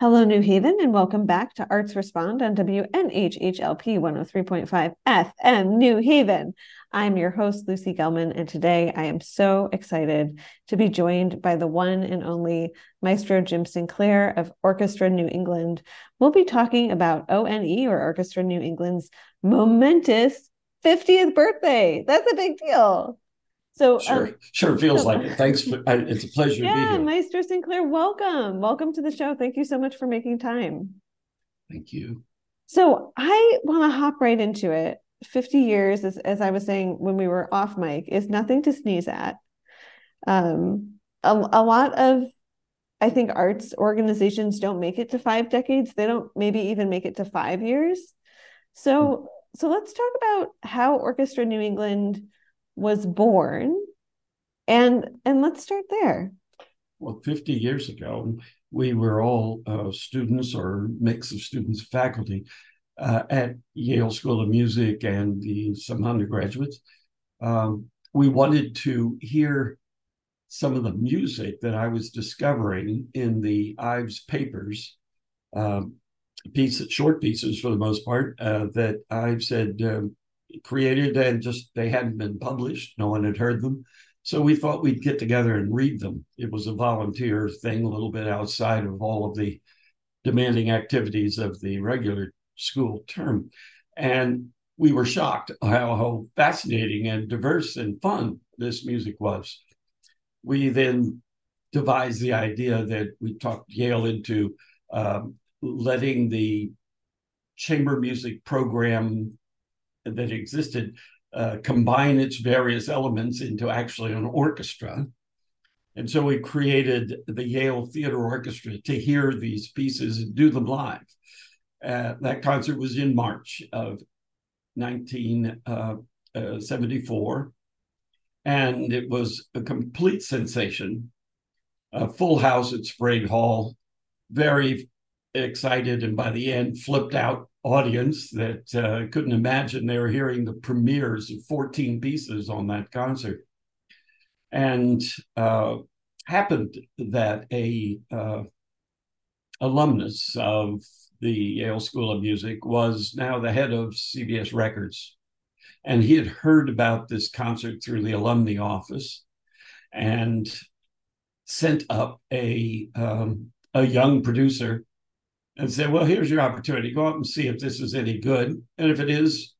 Hello, New Haven, and welcome back to Arts Respond on WNHHLP 103.5 FM New Haven. I'm your host, Lucy Gellman, and today I am so excited to be joined by the one and only Maestro Jim Sinclair of Orchestra New England. We'll be talking about ONE, or Orchestra New England's momentous 50th birthday. That's a big deal. So sure, um, sure feels so, like it. Thanks. For, I, it's a pleasure yeah, to be here. Maestro Sinclair, welcome. Welcome to the show. Thank you so much for making time. Thank you. So I want to hop right into it. 50 years, as, as I was saying when we were off mic, is nothing to sneeze at. Um, a, a lot of, I think, arts organizations don't make it to five decades. They don't maybe even make it to five years. So, hmm. so let's talk about how Orchestra New England was born. And and let's start there. Well 50 years ago we were all uh, students or mix of students faculty uh, at yale school of music and the, some undergraduates. Um, we wanted to hear some of the music that i was discovering in the ives papers um, pieces short pieces for the most part uh, that i've said um, created and just they hadn't been published. No one had heard them. So we thought we'd get together and read them. It was a volunteer thing, a little bit outside of all of the demanding activities of the regular school term. And we were shocked how, how fascinating and diverse and fun this music was. We then devised the idea that we talked Yale into um, letting the chamber music program that existed uh, combine its various elements into actually an orchestra. And so we created the Yale Theater Orchestra to hear these pieces and do them live. Uh, that concert was in March of 1974. Uh, uh, and it was a complete sensation. A full house at Sprague Hall, very excited, and by the end, flipped out audience that uh, couldn't imagine they were hearing the premieres of 14 pieces on that concert. And uh, happened that a uh, alumnus of the Yale School of Music was now the head of CBS Records. And he had heard about this concert through the alumni office and sent up a, um, a young producer and say, well, here's your opportunity. Go out and see if this is any good. And if it is,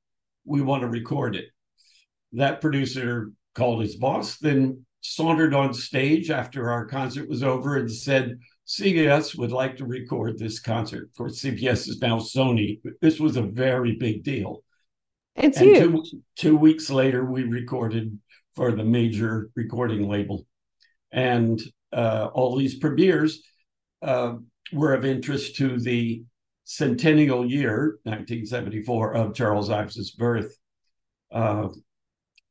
we want to record it. That producer called his boss, then sauntered on stage after our concert was over and said, CBS would like to record this concert. Of course, CBS is now Sony. This was a very big deal. It's and huge. Two, two weeks later, we recorded for the major recording label. And uh, all these premieres, uh, were of interest to the centennial year, 1974, of Charles Ives's birth. Uh,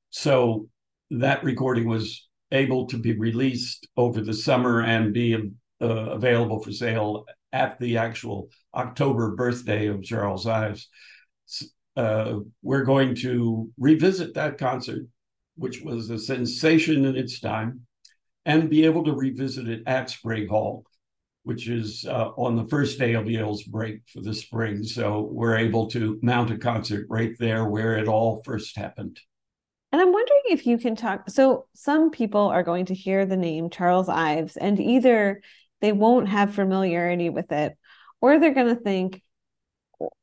so that recording was able to be released over the summer and be uh, available for sale at the actual October birthday of Charles Ives. Uh, we're going to revisit that concert, which was a sensation in its time, and be able to revisit it at Sprague Hall which is uh, on the first day of Yale's break for the spring. So we're able to mount a concert right there where it all first happened. And I'm wondering if you can talk. So some people are going to hear the name Charles Ives, and either they won't have familiarity with it, or they're going to think,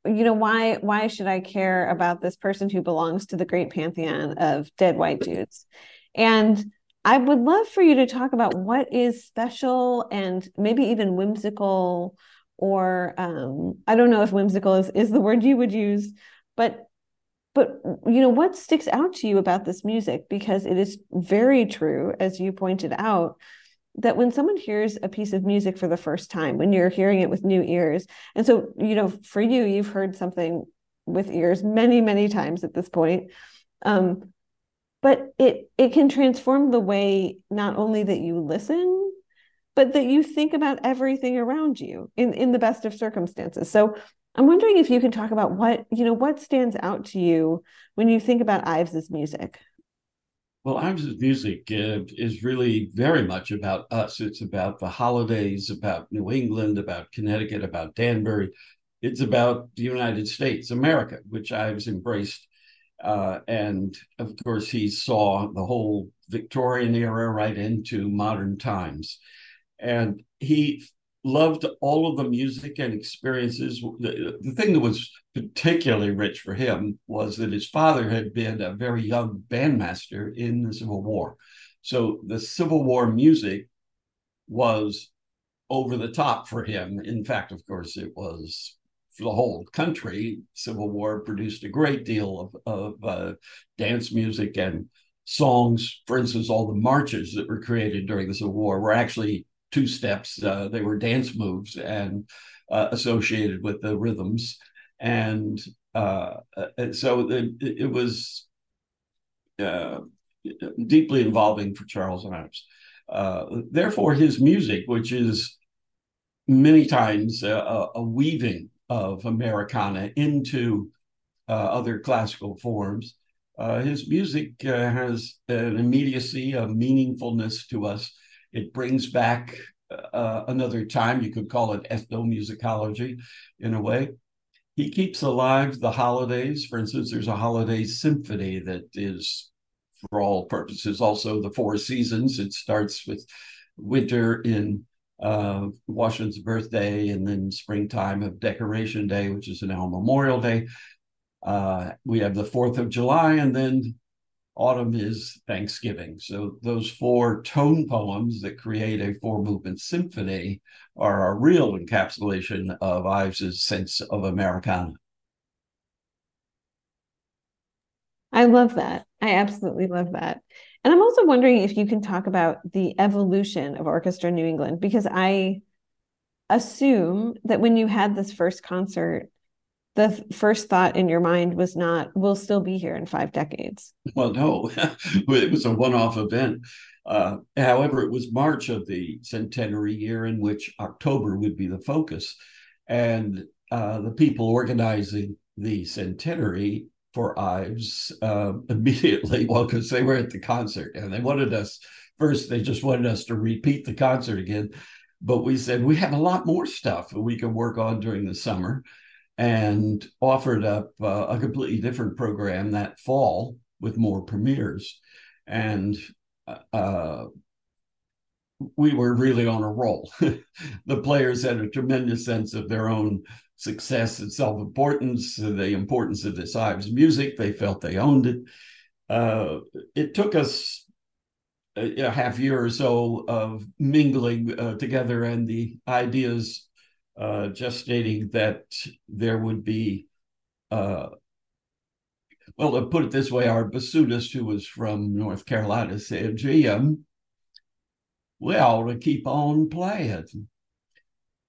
you know, why why should I care about this person who belongs to the great pantheon of dead white dudes? And I would love for you to talk about what is special and maybe even whimsical, or um, I don't know if whimsical is, is the word you would use, but but you know what sticks out to you about this music because it is very true, as you pointed out, that when someone hears a piece of music for the first time, when you're hearing it with new ears, and so you know, for you, you've heard something with ears many, many times at this point. Um, but it it can transform the way not only that you listen but that you think about everything around you in in the best of circumstances so i'm wondering if you can talk about what you know what stands out to you when you think about ives's music Well, ives's music uh, is really very much about us. It's about the holidays, about New England, about Connecticut, about Danbury. It's about the United States, America, which Ives embraced. Uh, and of course, he saw the whole Victorian era right into modern times. And he loved all of the music and experiences. The, the thing that was particularly rich for him was that his father had been a very young bandmaster in the Civil War. So the Civil War music was over the top for him. In fact, of course, it was the whole country. Civil War produced a great deal of, of uh, dance music and songs. For instance, all the marches that were created during the Civil War were actually two steps. Uh, they were dance moves and uh, associated with the rhythms, and, uh, so it, it was uh, deeply involving for Charles Ives. Uh, therefore, his music, which is many times a, a weaving of Americana into uh, other classical forms, his music has an immediacy, a meaningfulness to us it brings back uh, another time. You could call it ethnomusicology in a way. He keeps alive the holidays. For instance, there's a holiday symphony that is, for all purposes, also the four seasons. It starts with winter in uh, Washington's birthday, and then springtime of Decoration Day, which is now Memorial Day. Uh, we have the Fourth of July, and then autumn is Thanksgiving. So those four tone poems that create a four movement symphony are a real encapsulation of Ives's sense of Americana. I love that. I absolutely love that. And I'm also wondering if you can talk about the evolution of Orchestra New England, because I assume that when you had this first concert, the first thought in your mind was not we'll still be here in five decades. Well no it was a one-off event. Uh, however it was march of the centenary year in which october would be the focus. And uh, the people organizing the centenary for ives uh, immediately well because they were at the concert and they wanted us first they just wanted us to repeat the concert again but we said we have a lot more stuff that we can work on during the summer and offered up uh, a completely different program that fall with more premieres. And uh, we were really on a roll. the players had a tremendous sense of their own success and self importance, the importance of this Ives music. They felt they owned it. Uh, it took us a, a, half year or so of mingling uh, together, and the ideas uh, just stating that there would be, uh, well, to put it this way, our bassoonist, who was from North Carolina, said, um, we ought to keep on playing.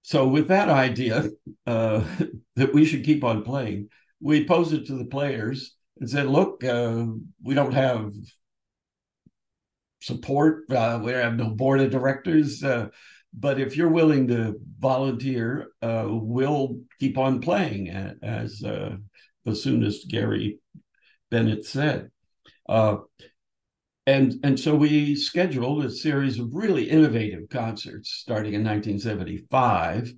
So, with that idea uh, that we should keep on playing, we posed it to the players and said, look, uh, we don't have support, uh, we have no board of directors uh, but if you're willing to volunteer, uh, we'll keep on playing, as uh, bassoonist Gary Bennett said. Uh, and, and so we scheduled a series of really innovative concerts starting in 1975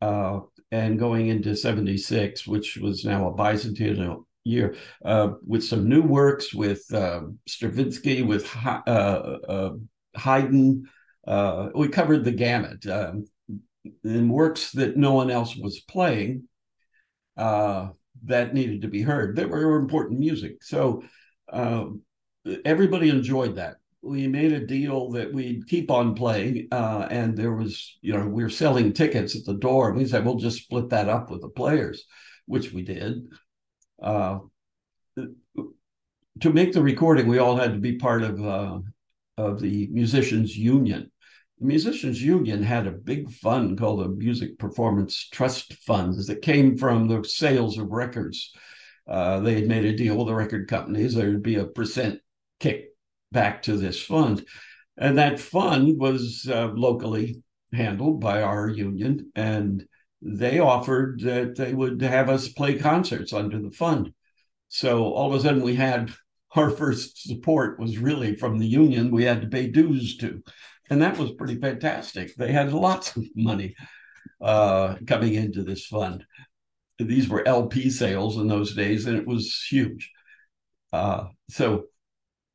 uh, and going into 76, which was now a bicentennial year, uh, with some new works with uh, Stravinsky, with uh, Haydn, uh, we covered the gamut um, in works that no one else was playing uh, that needed to be heard that were important music. So uh, everybody enjoyed that. We made a deal that we'd keep on playing, uh, and there was, you know, we were selling tickets at the door. And we said, we'll just split that up with the players, which we did uh, to make the recording, we all had to be part of uh, of the musicians union, the Musicians Union had a big fund called the Music Performance Trust Funds that came from the sales of records. Uh, they had made a deal with the record companies. There would be a percent kick back to this fund. And that fund was uh, locally handled by our union. And they offered that they would have us play concerts under the fund. So all of a sudden we had our first support was really from the union we had to pay dues to. And that was pretty fantastic. They had lots of money uh, coming into this fund. These were LP sales in those days, and it was huge. Uh, so,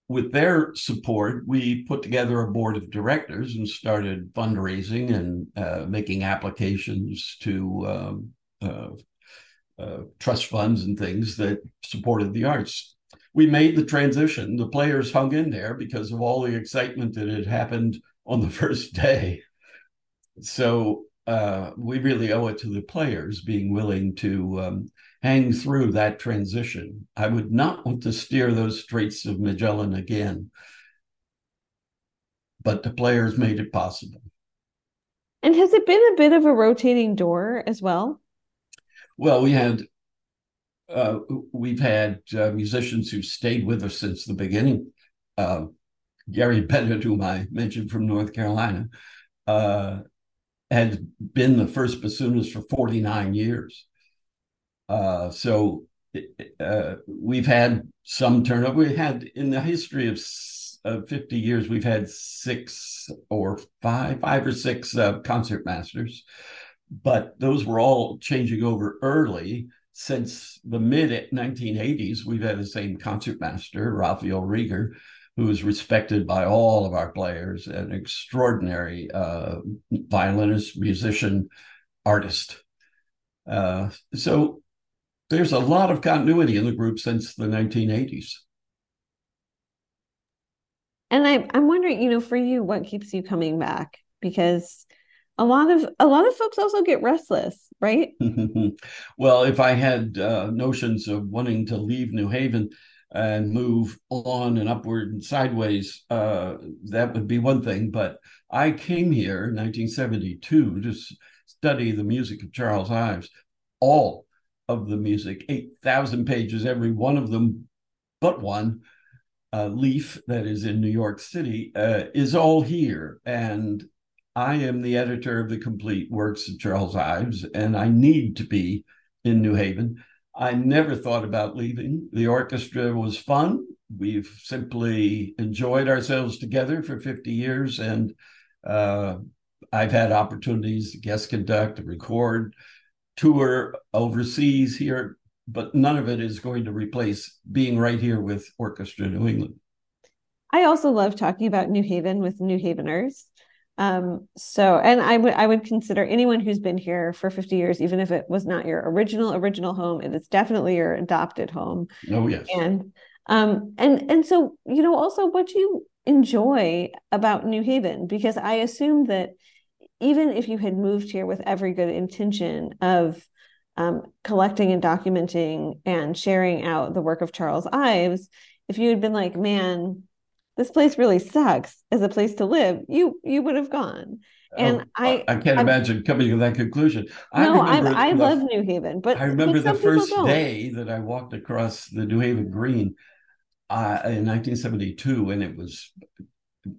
with their support, we put together a board of directors and started fundraising and uh, making applications to um, uh, uh, trust funds and things that supported the arts. We made the transition. The players hung in there because of all the excitement that had happened on the first day. So uh, we really owe it to the players being willing to um, hang through that transition. I would not want to steer those Straits of Magellan again, but the players made it possible. And has it been a bit of a rotating door as well? Well, we had uh, we've had uh, musicians who've stayed with us since the beginning. Uh, Gary Bennett, whom I mentioned from North Carolina, uh, had been the first bassoonist for 49 years. Uh, so uh, we've had some turnover. We had in the history of uh, 50 years, we've had six or five, five or six uh, concert masters, but those were all changing over early. Since the mid 1980s, we've had the same concertmaster, Raphael Rieger, who is respected by all of our players, an extraordinary uh, violinist, musician, artist. Uh, so there's a lot of continuity in the group since the 1980s. And I, I'm wondering, you know, for you, what keeps you coming back? Because a lot of a lot of folks also get restless, right? well, if I had uh, notions of wanting to leave New Haven, and move on and upward and sideways, uh, that would be one thing. But I came here in 1972 to study the music of Charles Ives, all of the music, 8,000 pages, every one of them but one. Uh, Leaf, that is in New York City, uh, is all here. And I am the editor of the complete works of Charles Ives, and I need to be in New Haven. I never thought about leaving. The orchestra was fun. We've simply enjoyed ourselves together for 50 years, and uh, I've had opportunities to guest conduct, to record, tour overseas here, but none of it is going to replace being right here with Orchestra New England. I also love talking about New Haven with New Haveners. Um, so, and I would I would consider anyone who's been here for 50 years, even if it was not your original original home, it is definitely your adopted home. Oh yes. And um, and and so you know also what you enjoy about New Haven, because I assume that even if you had moved here with every good intention of um, collecting and documenting and sharing out the work of Charles Ives, if you had been like, man, this place really sucks as a place to live, you you would have gone. And oh, I I can't I, imagine coming to that conclusion. I no, I, I the, love New Haven, but I remember but the first day that I walked across the New Haven Green uh, in 1972, and it was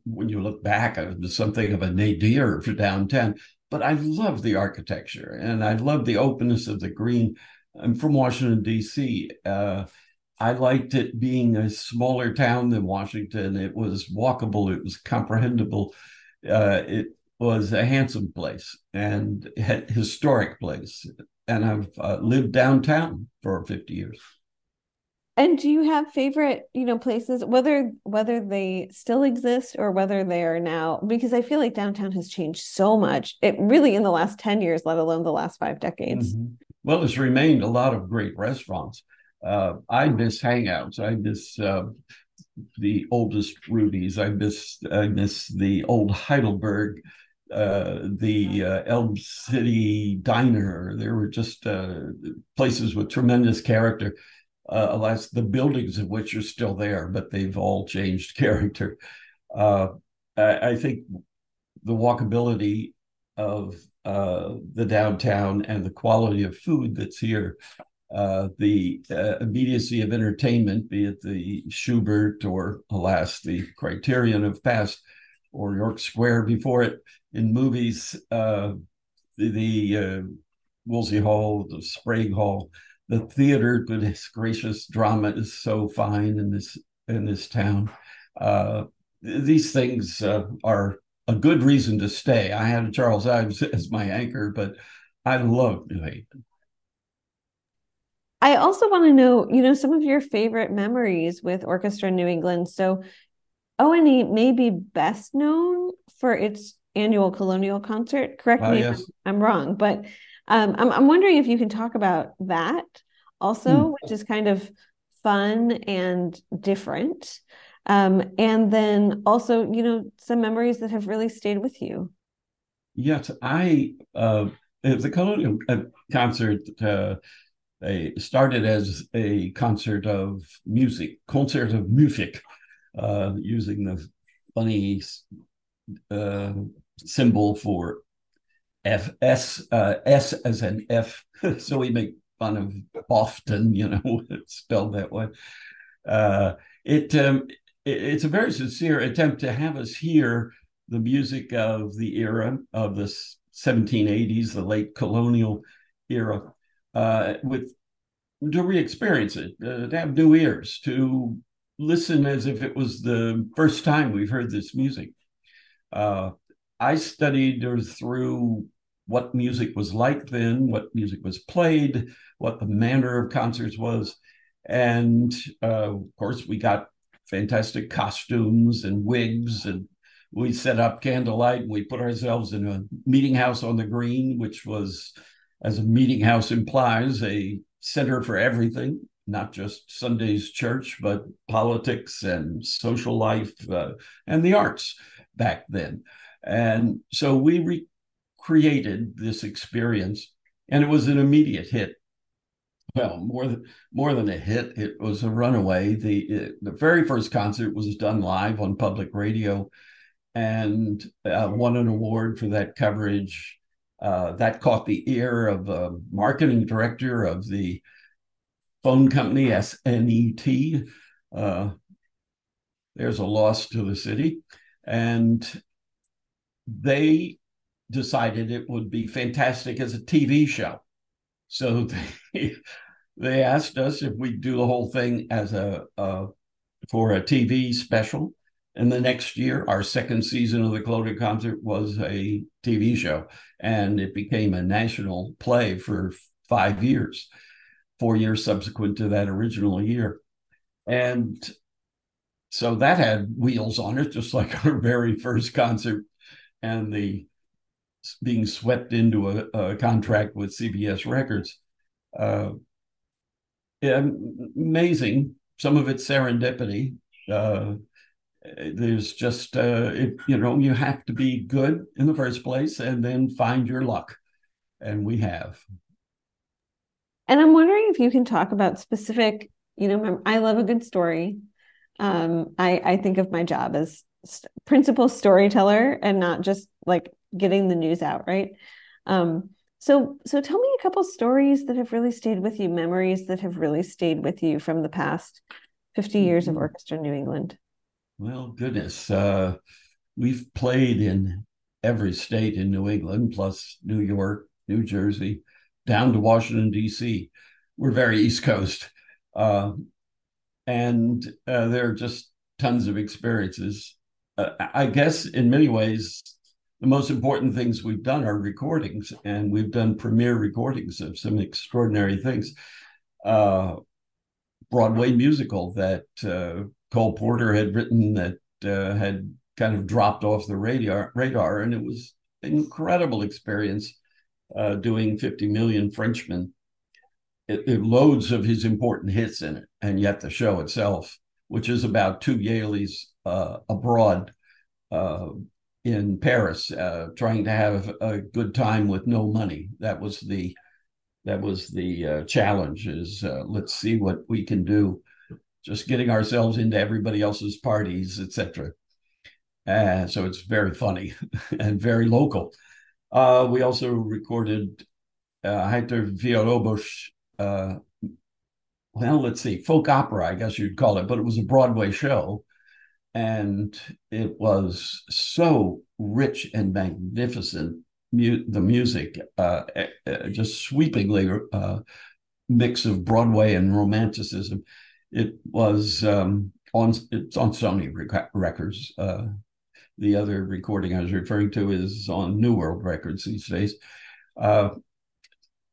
when you look back, was something of a nadir for downtown. But I love the architecture, and I love the openness of the green. I'm from Washington D.C. Uh, I liked it being a smaller town than Washington. It was walkable, it was comprehensible. Uh, it was a handsome place and historic place. And I've uh, lived downtown for 50 years. And do you have favorite, you know, places whether whether they still exist or whether they are now because I feel like downtown has changed so much. It really in the last 10 years, let alone the last 5 decades. Mm-hmm. Well, it's remained a lot of great restaurants uh, I miss hangouts. I miss uh, the oldest Rudy's. I miss I miss the old Heidelberg, uh, the uh, Elm City Diner. There were just uh, places with tremendous character. Uh, alas, the buildings of which are still there, but they've all changed character. I, I, think the walkability of the downtown and the quality of food that's here uh, the uh, immediacy of entertainment, be it the Shubert or, alas, the Criterion of past, or York Square before it in movies, uh, the, the uh, Woolsey Hall, the Sprague Hall, the theater goodness gracious drama is so fine, and this in this town. Uh, these things uh, are a good reason to stay. I had Charles Ives as my anchor, but I love New Haven. I also want to know, you know, some of your favorite memories with Orchestra New England. So ONE may be best known for its annual colonial concert. Correct uh, me yes. if I'm, wrong, but um, I'm, I'm wondering if you can talk about that also, hmm. which is kind of fun and different. Um, and then also, you know, some memories that have really stayed with you. Yes, I uh, the colonial uh, concert uh, started as a concert of music, concert of music, uh, using the funny uh, symbol for F S uh, S as an F. so we make fun of often, you know, spelled that way. Uh, it, um, it, it's a very sincere attempt to have us hear the music of the era of the 1780s, the late colonial era, uh, with to re-experience it, uh, to have new ears, to listen as if it was the first time we've heard this music. Uh, I studied through what music was like then, what music was played, what the manner of concerts was. And uh, of course, we got fantastic costumes and wigs, and we set up candlelight. And we put ourselves in a meeting house on the green, which was, as a meeting house implies, a center for everything, not just Sunday's church, but politics and social life uh, and the arts back then. And so we re- created this experience, and it was an immediate hit. Well, more than more than a hit, it was a runaway. the it, The very first concert was done live on public radio, and uh, won an award for that coverage. Uh, that caught the ear of a marketing director of the phone company, SNET. Uh, there's a loss to the city. And they decided it would be fantastic as a TV show. So they, they asked us if we'd do the whole thing as a, a for a TV special. And the next year, our second season of the Colonial Concert was a TV show, and it became a national play for five years, four years subsequent to that original year. And so that had wheels on it, just like our very first concert and the being swept into a, a contract with CBS Records. Uh, yeah, amazing. Some of it's serendipity. Uh, there's just uh, it, you know you have to be good in the first place and then find your luck, and we have. And I'm wondering if you can talk about specific. You know, I love a good story. Um, I I think of my job as principal storyteller and not just like getting the news out, right? Um, so so tell me a couple stories that have really stayed with you, memories that have really stayed with you from the past 50 years of mm-hmm. Orchestra New England. Well, goodness. Uh, we've played in every state in New England, plus New York, New Jersey, down to Washington, D.C. We're very East Coast. Uh, and uh, there are just tons of experiences uh, I guess in many ways, the most important things we've done are recordings, and we've done premiere recordings of some extraordinary things. Uh, Broadway musical that uh, Cole Porter had written that uh, had kind of dropped off the radar, radar, and it was an incredible experience uh, doing 50 Million Frenchmen. It, it, loads of his important hits in it, and yet the show itself, which is about two Yalies uh, abroad uh, in Paris, uh, trying to have a good time with no money. That was the that was the uh, challenge. Is uh, let's see what we can do, just getting ourselves into everybody else's parties, etc. Uh, so it's very funny and very local. we also recorded uh, Heitor Villa-Lobos uh, well, let's see, folk opera, I guess you'd call it, but it was a Broadway show and it was so rich and magnificent. Mu- the music, uh, just sweepingly uh, mix of Broadway and romanticism. It was um, on it's on Sony rec- Records. Uh, the other recording I was referring to is on New World Records these days. Uh,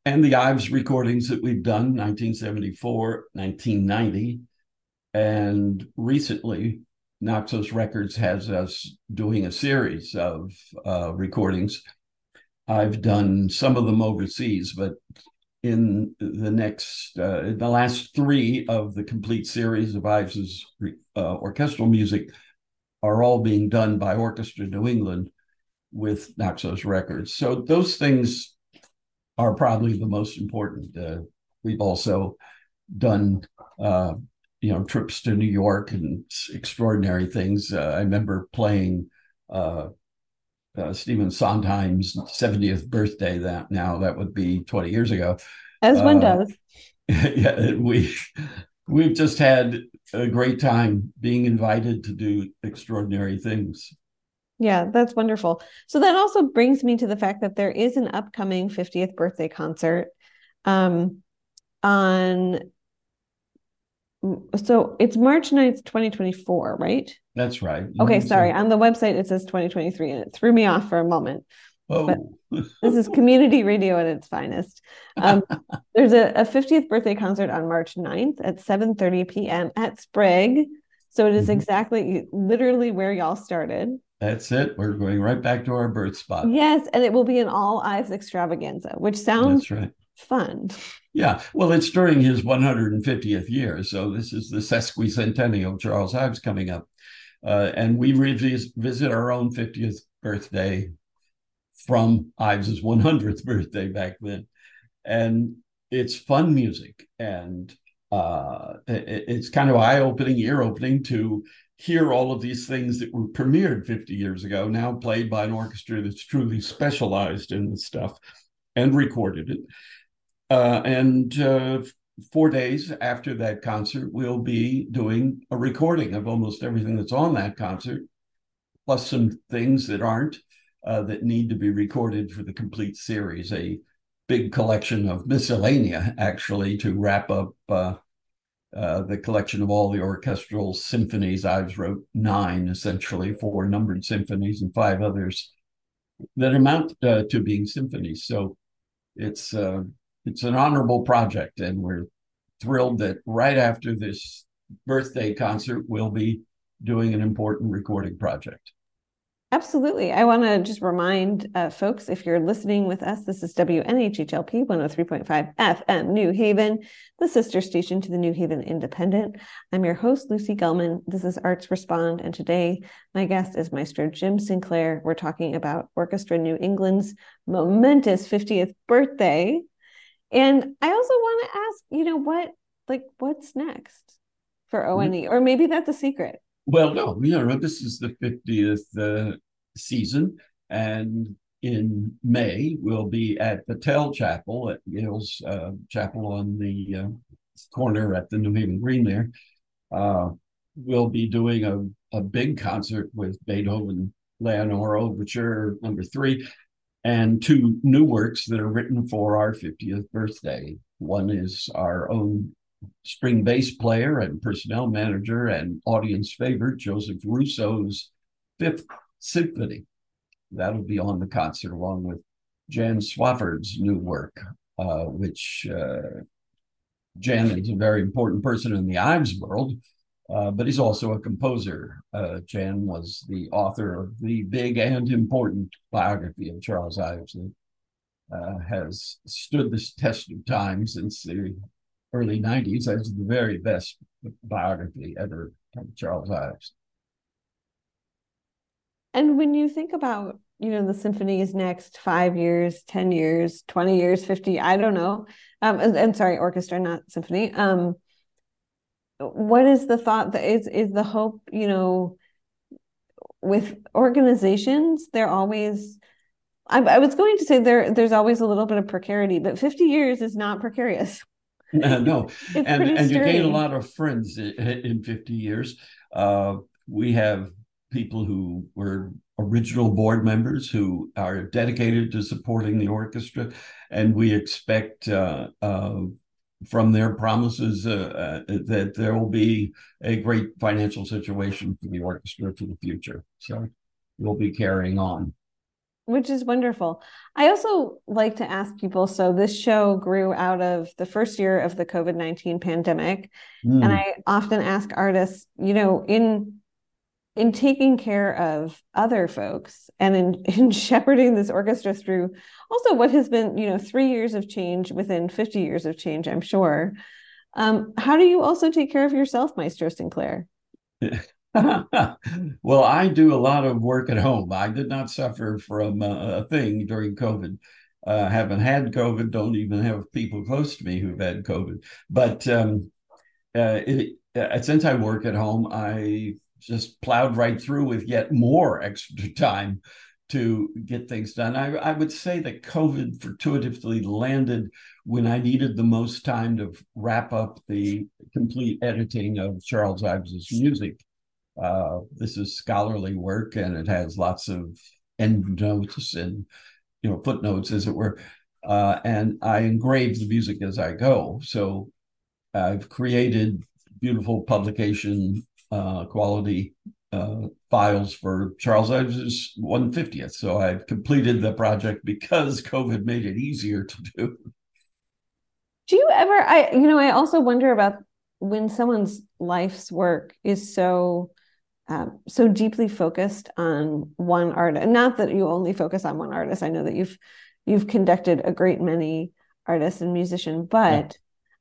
and the Ives recordings that we've done 1974, 1990, and recently Naxos Records has us doing a series of uh, recordings. I've done some of them overseas, but in the next, uh, in the last three of the complete series of Ives's uh, orchestral music are all being done by Orchestra New England with Naxos Records. So those things are probably the most important. Uh, we've also done uh, you know trips to New York and extraordinary things. Uh, I remember playing uh, uh, Stephen Sondheim's 70th birthday. That now that would be 20 years ago. As one uh, does. Yeah, we we've just had a great time being invited to do extraordinary things. Yeah, that's wonderful. So that also brings me to the fact that there is an upcoming 50th birthday concert um, on so it's March 9th, 2024, right? That's right. Okay, sorry. On the website it says 2023 and it threw me off for a moment. Oh. This is community radio at its finest. Um, there's a, a, 50th birthday concert on March 9th at 7:30 p.m. at Sprague. So it is mm-hmm. exactly literally where y'all started. That's it. We're going right back to our birth spot. Yes, and it will be an all Ives extravaganza, which sounds That's right. fun. Yeah, well, it's during his 150th year, so this is the sesquicentennial of Charles Ives coming up, uh, and we revisit our own 50th birthday from Ives's 100th birthday back then, and it's fun music, and uh, it, it's kind of eye-opening, ear-opening to hear all of these things that were premiered 50 years ago, now played by an orchestra that's truly specialized in the stuff and recorded it. Uh, and uh, four days after that concert, we'll be doing a recording of almost everything that's on that concert, plus some things that aren't, uh, that need to be recorded for the complete series. A big collection of miscellanea, actually, to wrap up uh, uh, the collection of all the orchestral symphonies. Ives wrote nine, essentially, four numbered symphonies and five others that amount uh, to being symphonies. So it's it's an honorable project, and we're thrilled that right after this birthday concert, we'll be doing an important recording project. Absolutely. I want to just remind uh, folks if you're listening with us, this is WNHHLP 103.5 FM New Haven, the sister station to the New Haven Independent. I'm your host, Lucy Gellman. This is Arts Respond, and today my guest is Maestro Jim Sinclair. We're talking about Orchestra New England's momentous 50th birthday. And I also want to ask, you know, what like what's next for ONE? Mm-hmm. Or maybe that's a secret. Well, no, you know, this is the 50th uh, season. And in May, we'll be at Battell Chapel at Yale's uh, Chapel on the uh, corner at the New Haven Green there. Uh, we'll be doing a, a big concert with Beethoven Leonore Overture number three and two new works that are written for our 50th birthday. One is our own string bass player and personnel manager and audience favorite, Joseph Russo's Fifth Symphony. That'll be on the concert along with Jan Swafford's new work, uh, which uh, Jan is a very important person in the Ives world. Uh, but he's also a composer. Uh, Jan was the author of the big and important biography of Charles Ives that uh, has stood the test of time since the early 90s as the very best biography ever of Charles Ives. And when you think about, you know, the symphony's next five years, 10 years, 20 years, 50, I don't know. Um, and, and sorry, orchestra, not symphony. Um, what is the thought that is is the hope you know with organizations they're always I, I, was going to say there there's always a little bit of precarity but 50 years is not precarious. Uh, no and and you gain a lot of friends in, in 50 years. Uh, we have people who were original board members who are dedicated to supporting the orchestra and we expect uh, from their promises uh, uh, that there will be a great financial situation for the orchestra for the future. So we'll be carrying on. Which is wonderful. I also like to ask people so, this show grew out of the first year of the COVID 19 pandemic. Mm. And I often ask artists, you know, in in taking care of other folks and in, in shepherding this orchestra through also what has been you know three years of change within 50 years of change i'm sure. Um, how do you also take care of yourself maestro sinclair? Well i do a lot of work at home. I did not suffer from a, a thing during covid. Uh, haven't had covid don't even have people close to me who've had covid. But um, uh, it, uh, since i work at home i just plowed right through with yet more extra time to get things done. I, I, would say that COVID fortuitously landed when I needed the most time to wrap up the complete editing of Charles Ives's music. Uh, this is scholarly work and it has lots of endnotes and you know footnotes, as it were. Uh, and I engrave the music as I go. So I've created beautiful publication uh, quality uh, files for Charles Ives's 150th. So I've completed the project because COVID made it easier to do. Do you ever, I, you know, I also wonder about when someone's life's work is so, um, so deeply focused on one artist. Not that you only focus on one artist. I know that you've, you've conducted a great many artists and musicians, but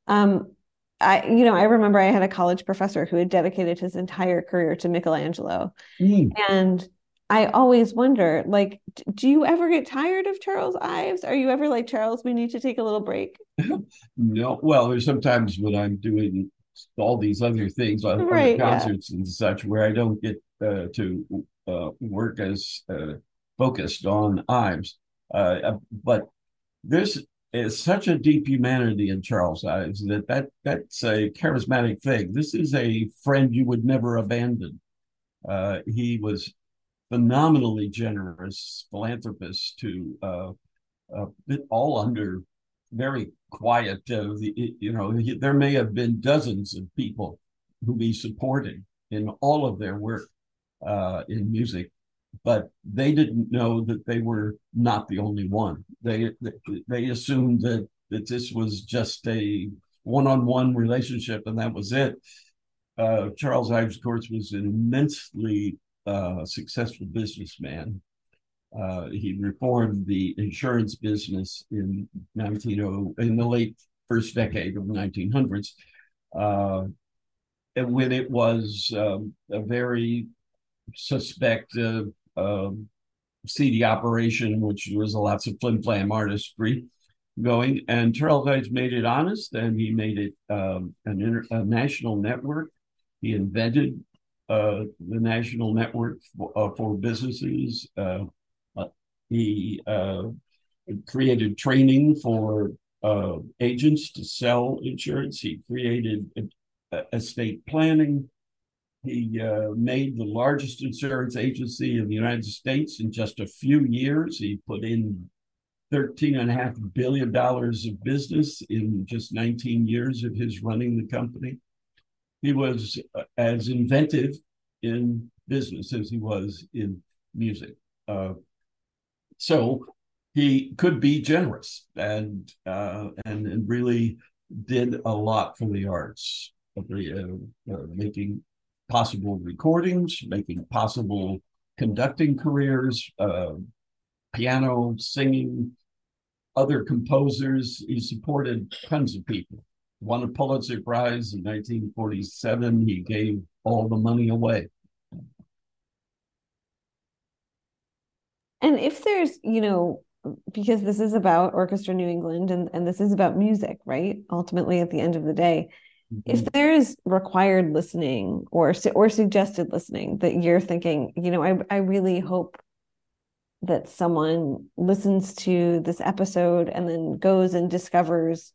yeah. um, I, you know, I remember I had a college professor who had dedicated his entire career to Michelangelo. Mm. And I always wonder, like, do you ever get tired of Charles Ives? Are you ever like, Charles, we need to take a little break? no. Well, there's sometimes when I'm doing all these other things, on right, concerts yeah. and such, where I don't get uh, to uh, work as uh, focused on Ives. Uh, but there's is such a deep humanity in Charles Ives that, that that's a charismatic thing. This is a friend you would never abandon. Uh, he was phenomenally generous philanthropist to uh, uh, all under very quiet. Uh, you know, he, there may have been dozens of people who he supported in all of their work uh, in music but they didn't know that they were not the only one. They they assumed that that this was just a one-on-one relationship and that was it. Uh, Charles Ives, of course, was an immensely uh, successful businessman. Uh, he reformed the insurance business in 1900 in the late first decade of the 1900s, uh, and when it was um, a very suspect uh, um, seedy operation, which was lots of flim flam artistry going. And Charles Ives made it honest, and he made it um, an inter- a national network. He invented uh, the national network for, uh, for businesses. Uh, uh he uh, created training for uh, agents to sell insurance. He created estate planning. He uh, made the largest insurance agency in the United States in just a few years. He put in $13.5 billion of business in just 19 years of his running the company. He was uh, as inventive in business as he was in music. Uh, so he could be generous and, uh, and, and really did a lot for the arts, uh, uh, making possible recordings, making possible conducting careers, uh, piano, singing, other composers. He supported tons of people. Won a Pulitzer Prize in 1947. He gave all the money away. And if there's, you know, because this is about Orchestra New England and, and this is about music, right? Ultimately, at the end of the day, if mm-hmm. there's required listening or or suggested listening that you're thinking you know i i really hope that someone listens to this episode and then goes and discovers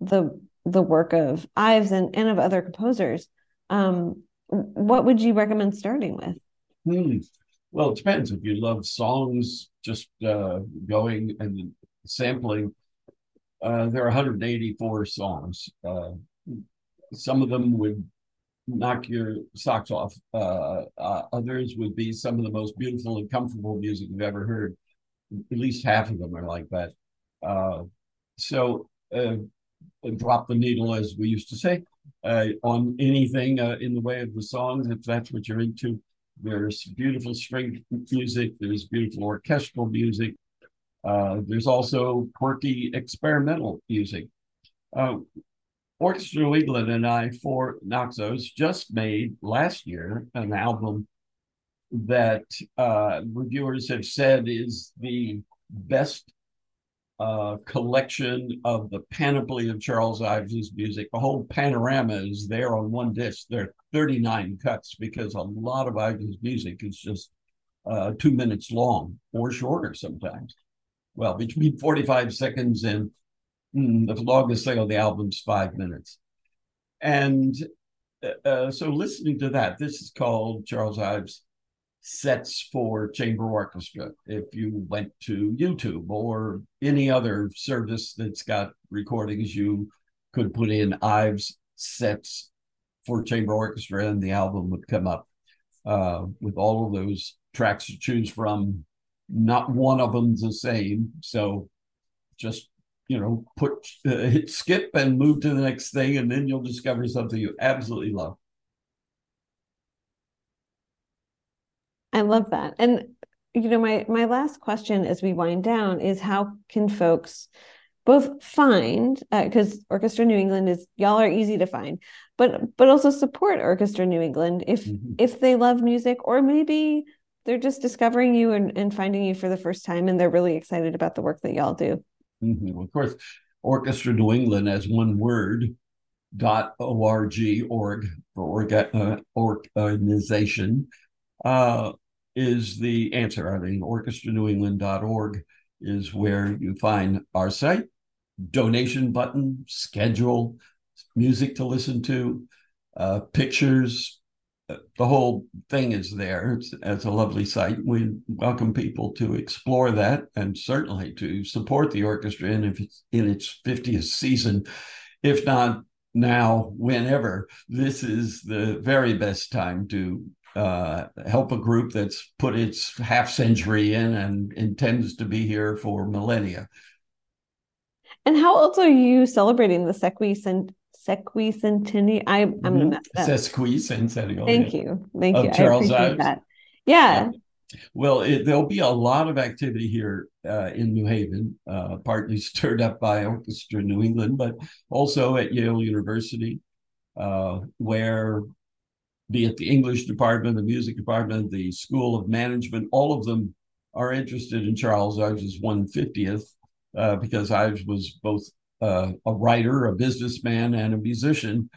the the work of Ives and, and of other composers um what would you recommend starting with hmm. well it depends if you love songs just uh going and sampling uh, there are 184 songs. Uh, some of them would knock your socks off. Uh, uh, others would be some of the most beautiful and comfortable music you've ever heard. At least half of them are like that. Uh, so uh, drop the needle, as we used to say, uh, on anything uh, in the way of the songs, if that's what you're into. There's beautiful string music. There's beautiful orchestral music. there's also quirky experimental music. Orchestra New England and I for Naxos just made last year an album that uh, reviewers have said is the best uh, collection of the panoply of Charles Ives's music. The whole panorama is there on one disc. There are 39 cuts because a lot of Ives's music is just uh, two minutes long or shorter sometimes. Well, between 45 seconds and the longest thing on the album's five minutes. And uh, uh, so listening to that, this is called Charles Ives sets for chamber orchestra. If you went to YouTube or any other service that's got recordings, you could put in Ives sets for chamber orchestra, and the album would come up uh, with all of those tracks to choose from. Not one of them's the same, so just you know put uh, hit skip and move to the next thing, and then you'll discover something you absolutely love. I love that. And you know, my my last question as we wind down is how can folks both find because uh, Orchestra New England is y'all are easy to find, but but also support Orchestra New England if mm-hmm. if they love music or maybe they're just discovering you and, and finding you for the first time and they're really excited about the work that y'all do. Mm-hmm. Of course, Orchestra New England as one word dot org org for orga, uh, organization uh, is the answer. I mean, orchestranewengland.org is where you find our site, donation button, schedule, music to listen to, uh, pictures. The whole thing is there. It's, it's a lovely site. We welcome people to explore that and certainly to support the orchestra in, if it's in its 50th season. If not now, whenever, this is the very best time to uh, help a group that's put its half century in and intends to be here for millennia. And how else are you celebrating the sequicent sequicentennial? I, I'm mm-hmm. gonna mess up. Sesquicentennial. Thank yeah. you, thank you. Charles I appreciate that. Yeah. yeah. Well, it, there'll be a lot of activity here uh, in New Haven, uh, partly stirred up by Orchestra New England, but also at Yale University, uh, where be it the English department, the music department, the School of Management, all of them are interested in Charles Ives' 150th uh, because Ives was both uh, a writer, a businessman, and a musician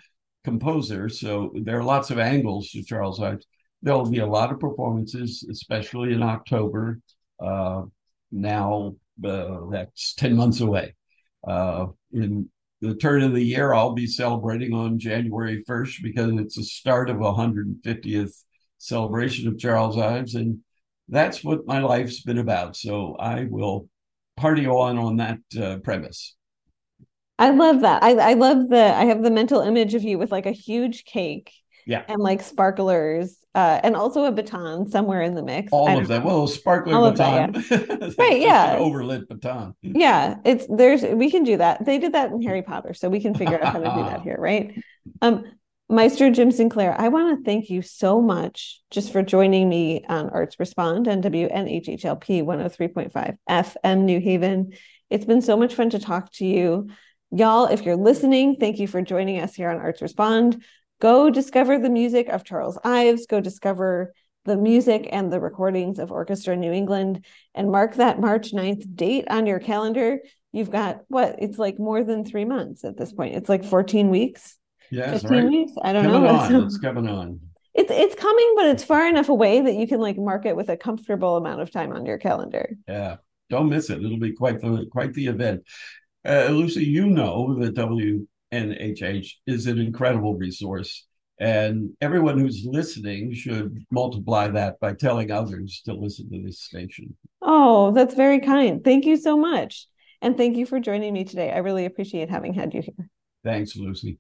composer. So there are lots of angles to Charles Ives. There'll be a lot of performances, especially in October. Uh, now uh, that's 10 months away. Uh, in the turn of the year I'll be celebrating on January 1st because it's the start of a 150th celebration of Charles Ives. And that's what my life's been about. So I will party on on that uh, premise. I love that. I, I love the, I have the mental image of you with like a huge cake yeah. and like sparklers uh, and also a baton somewhere in the mix. All of them well sparkling baton that, yeah. right yeah. overlit baton. Yeah it's there's we can do that. They did that in harry potter so we can figure out how to do that here right? Um Maestro Jim Sinclair, I want to thank you so much just for joining me on Arts Respond and WNHHLP 103.5 FM New Haven. It's been so much fun to talk to you. Y'all, if you're listening, thank you for joining us here on Arts Respond go discover the music of Charles Ives, go discover the music and the recordings of Orchestra New England, and mark that March 9th date on your calendar. You've got what? It's like more than three months at this point. It's like 14 weeks. Yeah, 15 right. weeks. I don't coming know. On. It's coming on. It's it's coming, but it's far enough away that you can like mark it with a comfortable amount of time on your calendar. Yeah. Don't miss it. It'll be quite the quite the event. Uh, Lucy, you know that W NHH is an incredible resource. And everyone who's listening should multiply that by telling others to listen to this station. Oh, that's very kind. Thank you so much. And thank you for joining me today. I really appreciate having had you here. Thanks, Lucy.